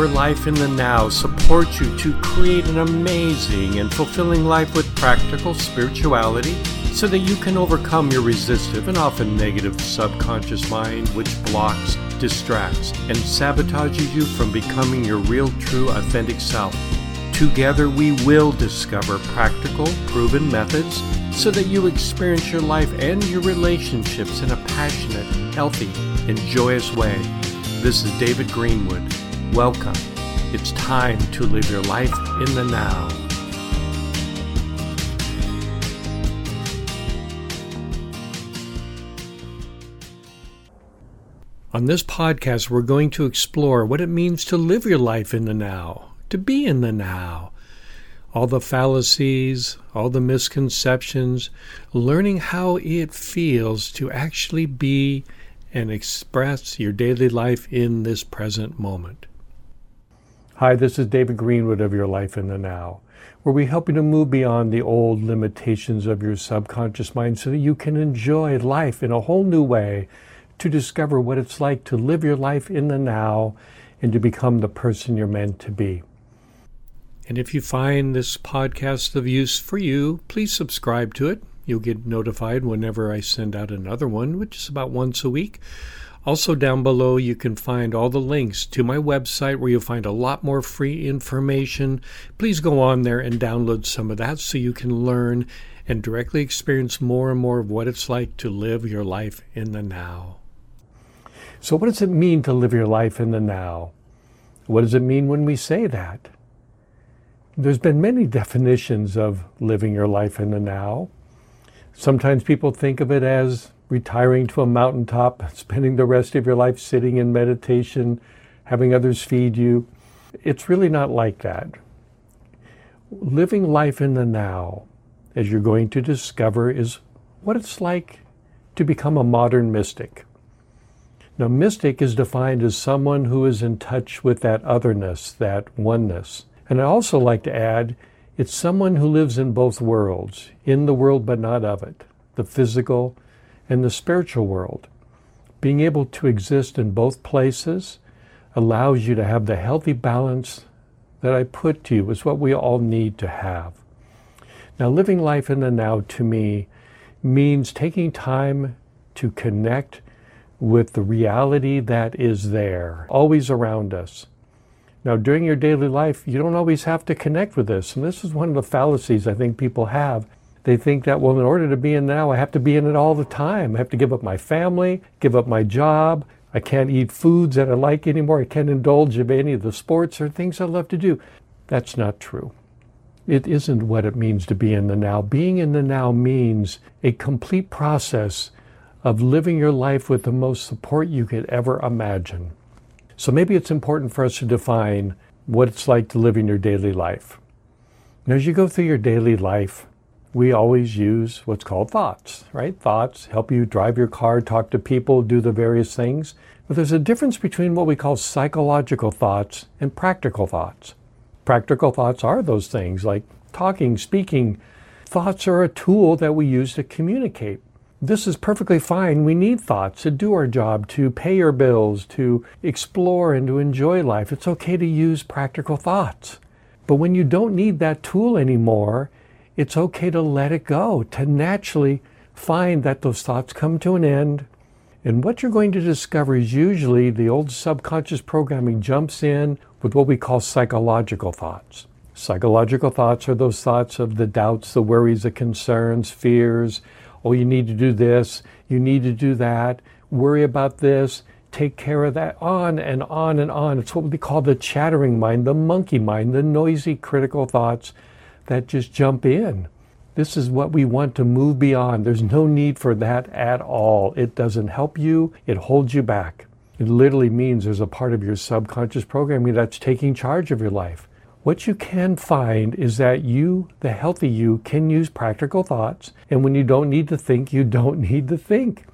Your Life in the Now support you to create an amazing and fulfilling life with practical spirituality so that you can overcome your resistive and often negative subconscious mind which blocks, distracts, and sabotages you from becoming your real, true, authentic self. Together, we will discover practical, proven methods so that you experience your life and your relationships in a passionate, healthy, and joyous way. This is David Greenwood. Welcome. It's time to live your life in the now. On this podcast, we're going to explore what it means to live your life in the now, to be in the now. All the fallacies, all the misconceptions, learning how it feels to actually be and express your daily life in this present moment. Hi, this is David Greenwood of Your Life in the Now, where we help you to move beyond the old limitations of your subconscious mind so that you can enjoy life in a whole new way to discover what it's like to live your life in the now and to become the person you're meant to be. And if you find this podcast of use for you, please subscribe to it You'll get notified whenever I send out another one, which is about once a week. Also, down below, you can find all the links to my website where you'll find a lot more free information. Please go on there and download some of that so you can learn and directly experience more and more of what it's like to live your life in the now. So, what does it mean to live your life in the now? What does it mean when we say that? There's been many definitions of living your life in the now. Sometimes people think of it as retiring to a mountaintop, spending the rest of your life sitting in meditation, having others feed you. It's really not like that. Living life in the now, as you're going to discover, is what it's like to become a modern mystic. Now, mystic is defined as someone who is in touch with that otherness, that oneness. And I also like to add, it's someone who lives in both worlds, in the world but not of it, the physical and the spiritual world. Being able to exist in both places allows you to have the healthy balance that I put to you is what we all need to have. Now, living life in the now to me means taking time to connect with the reality that is there, always around us. Now, during your daily life, you don't always have to connect with this. And this is one of the fallacies I think people have. They think that, well, in order to be in now, I have to be in it all the time. I have to give up my family, give up my job. I can't eat foods that I like anymore. I can't indulge in any of the sports or things I love to do. That's not true. It isn't what it means to be in the now. Being in the now means a complete process of living your life with the most support you could ever imagine. So maybe it's important for us to define what it's like to live in your daily life. And as you go through your daily life, we always use what's called thoughts, right? Thoughts help you drive your car, talk to people, do the various things. But there's a difference between what we call psychological thoughts and practical thoughts. Practical thoughts are those things like talking, speaking. Thoughts are a tool that we use to communicate this is perfectly fine. We need thoughts to do our job, to pay our bills, to explore and to enjoy life. It's okay to use practical thoughts. But when you don't need that tool anymore, it's okay to let it go, to naturally find that those thoughts come to an end. And what you're going to discover is usually the old subconscious programming jumps in with what we call psychological thoughts. Psychological thoughts are those thoughts of the doubts, the worries, the concerns, fears, oh, you need to do this, you need to do that, worry about this, take care of that, on and on and on. It's what we call the chattering mind, the monkey mind, the noisy, critical thoughts that just jump in. This is what we want to move beyond. There's no need for that at all. It doesn't help you, it holds you back. It literally means there's a part of your subconscious programming that's taking charge of your life. What you can find is that you, the healthy you, can use practical thoughts. And when you don't need to think, you don't need to think.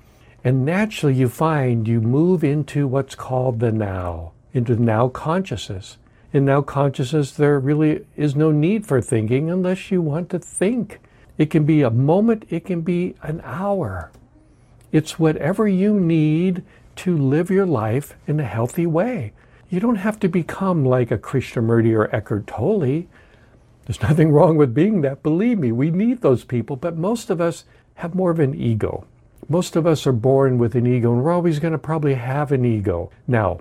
And naturally, you find you move into what's called the now, into the now consciousness. In now consciousness, there really is no need for thinking unless you want to think. It can be a moment, it can be an hour. It's whatever you need to live your life in a healthy way. You don't have to become like a Krishnamurti or Eckhart Tolle. There's nothing wrong with being that. Believe me, we need those people, but most of us have more of an ego. Most of us are born with an ego, and we're always going to probably have an ego. Now,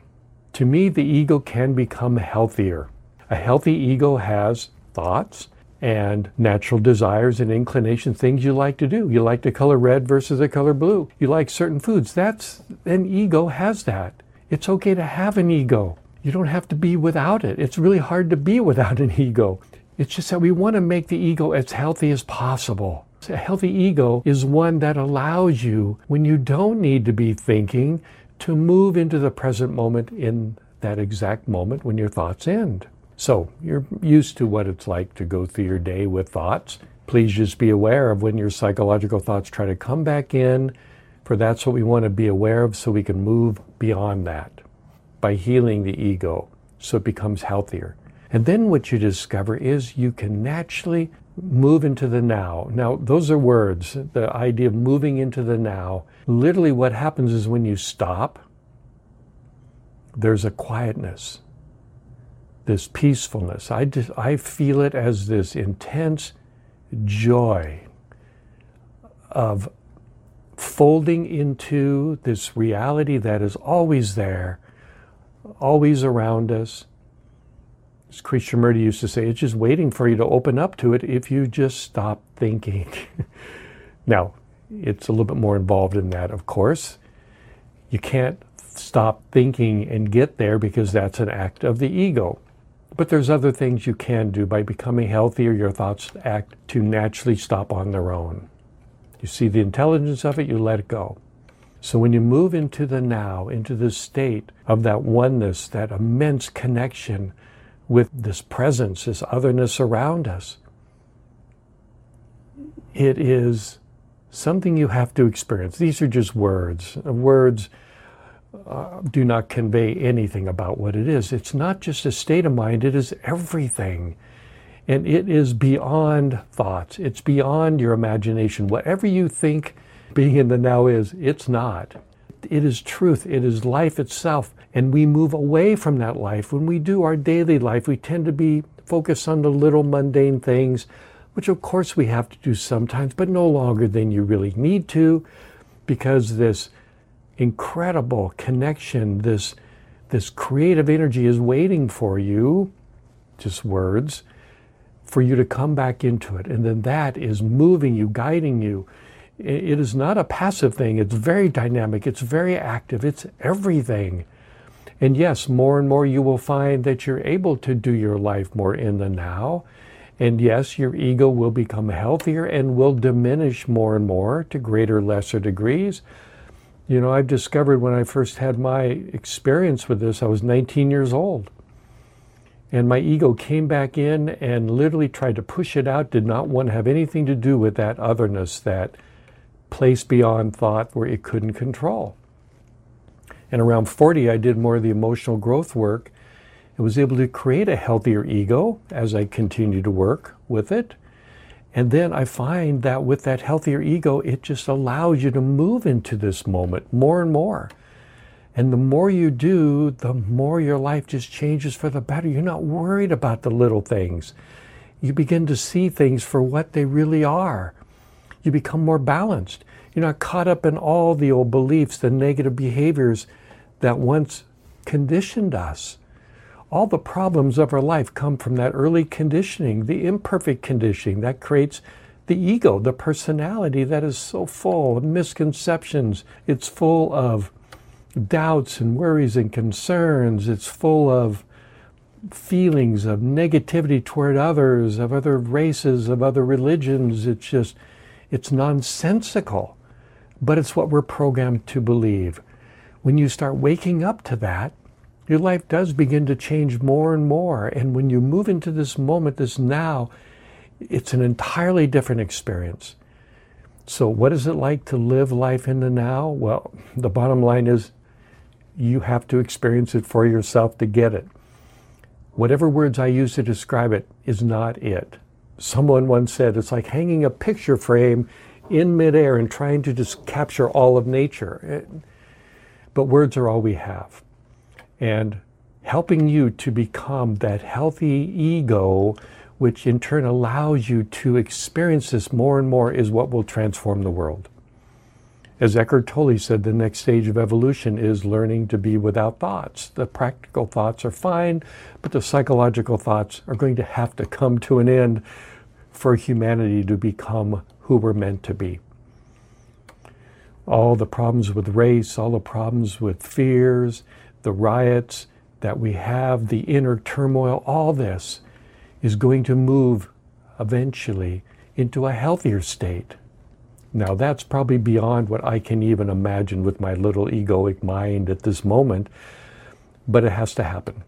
to me, the ego can become healthier. A healthy ego has thoughts and natural desires and inclinations, things you like to do. You like the color red versus the color blue. You like certain foods. That's an ego has that. It's okay to have an ego. You don't have to be without it. It's really hard to be without an ego. It's just that we want to make the ego as healthy as possible. A healthy ego is one that allows you, when you don't need to be thinking, to move into the present moment in that exact moment when your thoughts end. So you're used to what it's like to go through your day with thoughts. Please just be aware of when your psychological thoughts try to come back in, for that's what we want to be aware of so we can move beyond that by healing the ego so it becomes healthier. And then what you discover is you can naturally move into the now. Now, those are words, the idea of moving into the now. Literally, what happens is when you stop, there's a quietness, this peacefulness. I, just, I feel it as this intense joy of folding into this reality that is always there, always around us as Krishnamurti used to say, it's just waiting for you to open up to it if you just stop thinking. now, it's a little bit more involved in that, of course. You can't stop thinking and get there because that's an act of the ego. But there's other things you can do by becoming healthier. Your thoughts act to naturally stop on their own. You see the intelligence of it, you let it go. So when you move into the now, into the state of that oneness, that immense connection with this presence, this otherness around us. It is something you have to experience. These are just words. Words uh, do not convey anything about what it is. It's not just a state of mind, it is everything. And it is beyond thoughts, it's beyond your imagination. Whatever you think being in the now is, it's not. It is truth, it is life itself. And we move away from that life. When we do our daily life, we tend to be focused on the little mundane things, which of course we have to do sometimes, but no longer than you really need to, because this incredible connection, this, this creative energy is waiting for you, just words, for you to come back into it. And then that is moving you, guiding you. It is not a passive thing, it's very dynamic, it's very active, it's everything. And yes, more and more you will find that you're able to do your life more in the now. And yes, your ego will become healthier and will diminish more and more to greater, lesser degrees. You know, I've discovered when I first had my experience with this, I was 19 years old. And my ego came back in and literally tried to push it out, did not want to have anything to do with that otherness, that place beyond thought where it couldn't control. And around 40, I did more of the emotional growth work and was able to create a healthier ego as I continued to work with it. And then I find that with that healthier ego, it just allows you to move into this moment more and more. And the more you do, the more your life just changes for the better. You're not worried about the little things. You begin to see things for what they really are. You become more balanced. You're not caught up in all the old beliefs, the negative behaviors that once conditioned us. All the problems of our life come from that early conditioning, the imperfect conditioning that creates the ego, the personality that is so full of misconceptions. It's full of doubts and worries and concerns. It's full of feelings of negativity toward others, of other races, of other religions. It's just, it's nonsensical but it's what we're programmed to believe. When you start waking up to that, your life does begin to change more and more. And when you move into this moment, this now, it's an entirely different experience. So, what is it like to live life in the now? Well, the bottom line is you have to experience it for yourself to get it. Whatever words I use to describe it is not it. Someone once said it's like hanging a picture frame in midair and trying to just capture all of nature. It, but words are all we have. And helping you to become that healthy ego, which in turn allows you to experience this more and more, is what will transform the world. As Eckhart Tolle said, the next stage of evolution is learning to be without thoughts. The practical thoughts are fine, but the psychological thoughts are going to have to come to an end for humanity to become who we're meant to be. All the problems with race, all the problems with fears, the riots that we have, the inner turmoil, all this is going to move eventually into a healthier state. Now, that's probably beyond what I can even imagine with my little egoic mind at this moment, but it has to happen.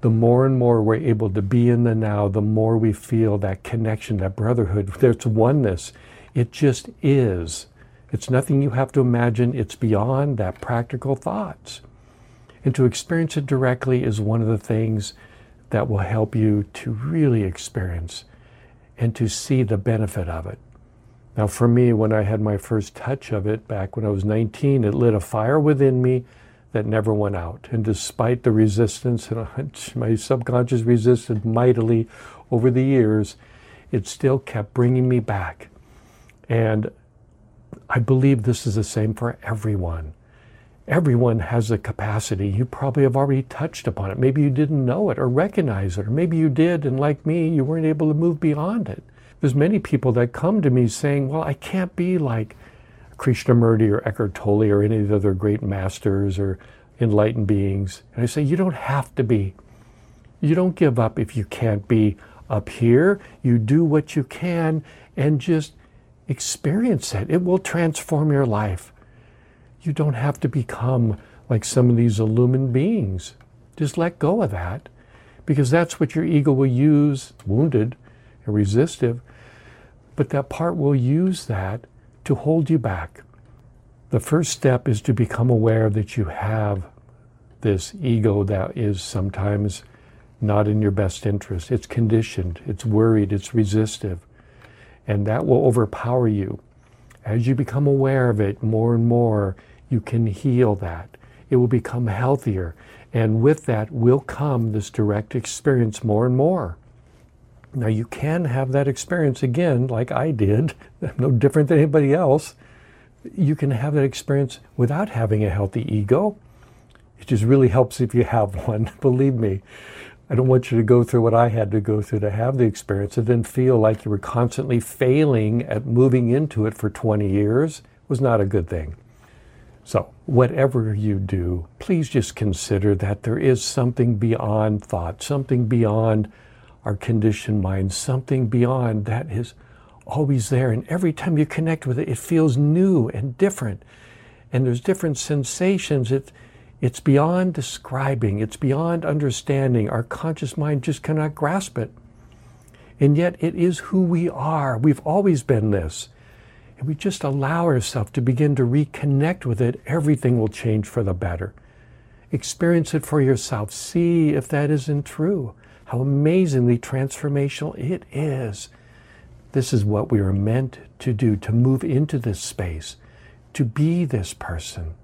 The more and more we're able to be in the now, the more we feel that connection, that brotherhood, there's oneness. It just is. It's nothing you have to imagine, it's beyond that practical thoughts. And to experience it directly is one of the things that will help you to really experience and to see the benefit of it. Now, for me, when I had my first touch of it back when I was 19, it lit a fire within me that never went out. And despite the resistance, and my subconscious resisted mightily over the years, it still kept bringing me back. And I believe this is the same for everyone. Everyone has the capacity. You probably have already touched upon it. Maybe you didn't know it or recognize it, or maybe you did, and like me, you weren't able to move beyond it. There's many people that come to me saying, well, I can't be like Krishnamurti or Eckhart Tolle or any of the other great masters or enlightened beings. And I say, you don't have to be. You don't give up if you can't be up here. You do what you can and just experience it. It will transform your life. You don't have to become like some of these illumined beings. Just let go of that because that's what your ego will use, wounded and resistive, but that part will use that to hold you back. The first step is to become aware that you have this ego that is sometimes not in your best interest. It's conditioned, it's worried, it's resistive, and that will overpower you. As you become aware of it more and more, you can heal that. It will become healthier, and with that will come this direct experience more and more. Now, you can have that experience again, like I did, no different than anybody else. You can have that experience without having a healthy ego. It just really helps if you have one, believe me. I don't want you to go through what I had to go through to have the experience and then feel like you were constantly failing at moving into it for 20 years. Was not a good thing. So, whatever you do, please just consider that there is something beyond thought, something beyond our conditioned mind, something beyond that is always there. And every time you connect with it, it feels new and different. And there's different sensations. It, it's beyond describing, it's beyond understanding. Our conscious mind just cannot grasp it. And yet, it is who we are. We've always been this. And we just allow ourselves to begin to reconnect with it, everything will change for the better. Experience it for yourself. See if that isn't true how amazingly transformational it is. This is what we are meant to do to move into this space, to be this person.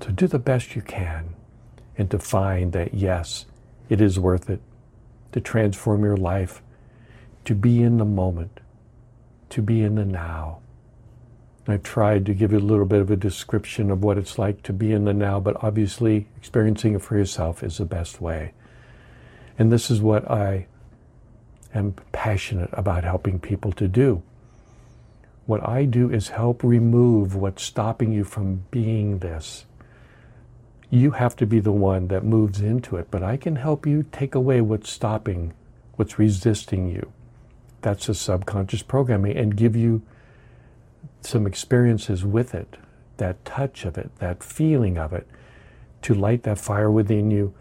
To do the best you can and to find that, yes, it is worth it to transform your life, to be in the moment, to be in the now. I've tried to give you a little bit of a description of what it's like to be in the now, but obviously experiencing it for yourself is the best way. And this is what I am passionate about helping people to do. What I do is help remove what's stopping you from being this. You have to be the one that moves into it, but I can help you take away what's stopping, what's resisting you. That's a subconscious programming and give you some experiences with it, that touch of it, that feeling of it, to light that fire within you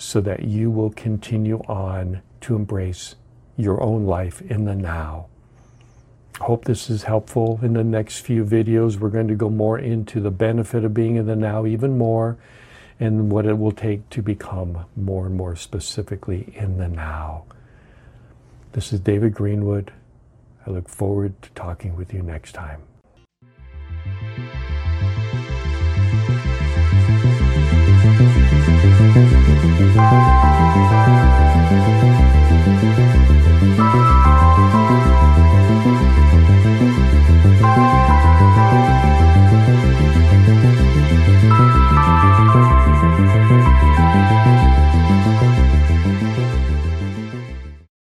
so that you will continue on to embrace your own life in the now. Hope this is helpful. In the next few videos, we're going to go more into the benefit of being in the now even more and what it will take to become more and more specifically in the now. This is David Greenwood. I look forward to talking with you next time. Música